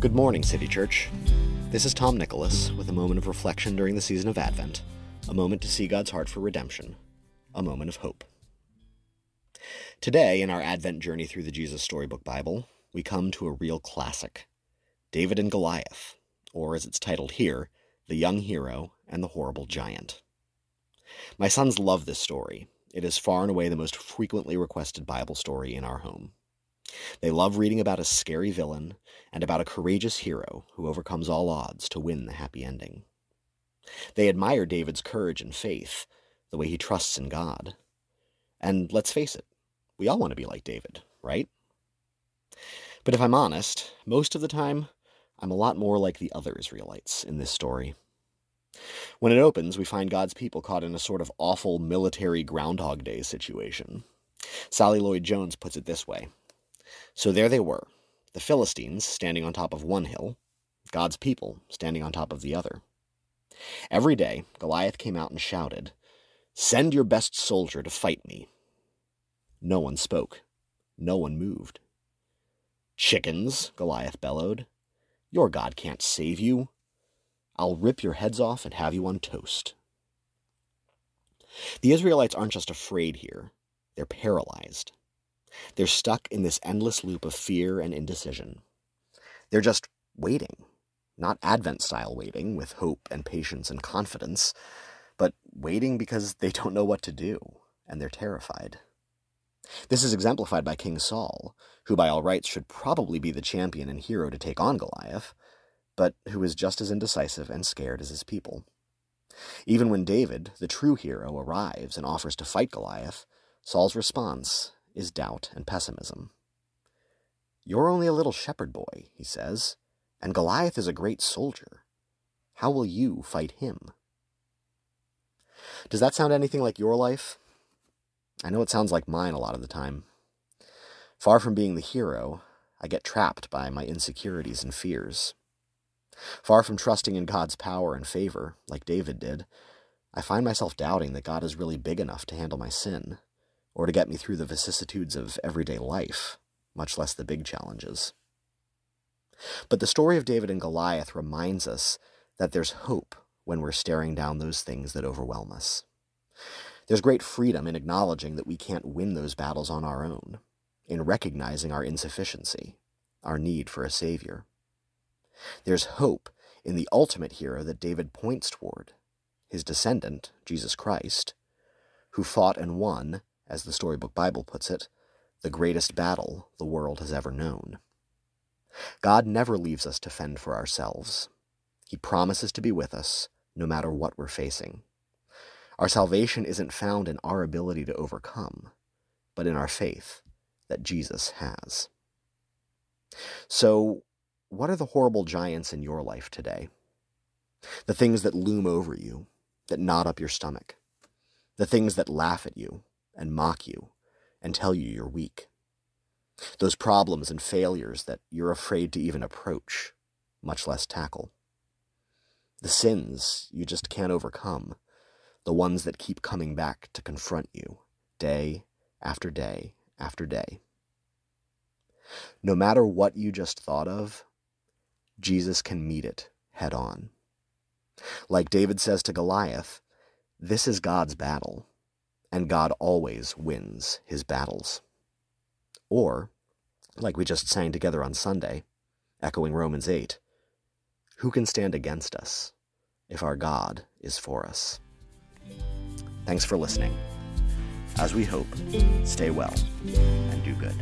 Good morning, City Church. This is Tom Nicholas with a moment of reflection during the season of Advent, a moment to see God's heart for redemption, a moment of hope. Today, in our Advent journey through the Jesus Storybook Bible, we come to a real classic David and Goliath, or as it's titled here, The Young Hero and the Horrible Giant. My sons love this story. It is far and away the most frequently requested Bible story in our home. They love reading about a scary villain and about a courageous hero who overcomes all odds to win the happy ending. They admire David's courage and faith, the way he trusts in God. And let's face it, we all want to be like David, right? But if I'm honest, most of the time, I'm a lot more like the other Israelites in this story. When it opens, we find God's people caught in a sort of awful military Groundhog Day situation. Sally Lloyd Jones puts it this way So there they were, the Philistines standing on top of one hill, God's people standing on top of the other. Every day, Goliath came out and shouted, Send your best soldier to fight me. No one spoke. No one moved. Chickens, Goliath bellowed. Your God can't save you. I'll rip your heads off and have you on toast. The Israelites aren't just afraid here, they're paralyzed. They're stuck in this endless loop of fear and indecision. They're just waiting, not Advent style waiting with hope and patience and confidence, but waiting because they don't know what to do and they're terrified. This is exemplified by King Saul, who by all rights should probably be the champion and hero to take on Goliath, but who is just as indecisive and scared as his people. Even when David, the true hero, arrives and offers to fight Goliath, Saul's response is doubt and pessimism. You're only a little shepherd boy, he says, and Goliath is a great soldier. How will you fight him? Does that sound anything like your life? I know it sounds like mine a lot of the time. Far from being the hero, I get trapped by my insecurities and fears. Far from trusting in God's power and favor, like David did, I find myself doubting that God is really big enough to handle my sin, or to get me through the vicissitudes of everyday life, much less the big challenges. But the story of David and Goliath reminds us that there's hope when we're staring down those things that overwhelm us. There's great freedom in acknowledging that we can't win those battles on our own, in recognizing our insufficiency, our need for a Savior. There's hope in the ultimate hero that David points toward, his descendant, Jesus Christ, who fought and won, as the Storybook Bible puts it, the greatest battle the world has ever known. God never leaves us to fend for ourselves. He promises to be with us no matter what we're facing. Our salvation isn't found in our ability to overcome, but in our faith that Jesus has. So, what are the horrible giants in your life today? The things that loom over you, that knot up your stomach, the things that laugh at you and mock you and tell you you're weak, those problems and failures that you're afraid to even approach, much less tackle, the sins you just can't overcome the ones that keep coming back to confront you day after day after day. No matter what you just thought of, Jesus can meet it head on. Like David says to Goliath, this is God's battle, and God always wins his battles. Or, like we just sang together on Sunday, echoing Romans 8, who can stand against us if our God is for us? Thanks for listening. As we hope, stay well and do good.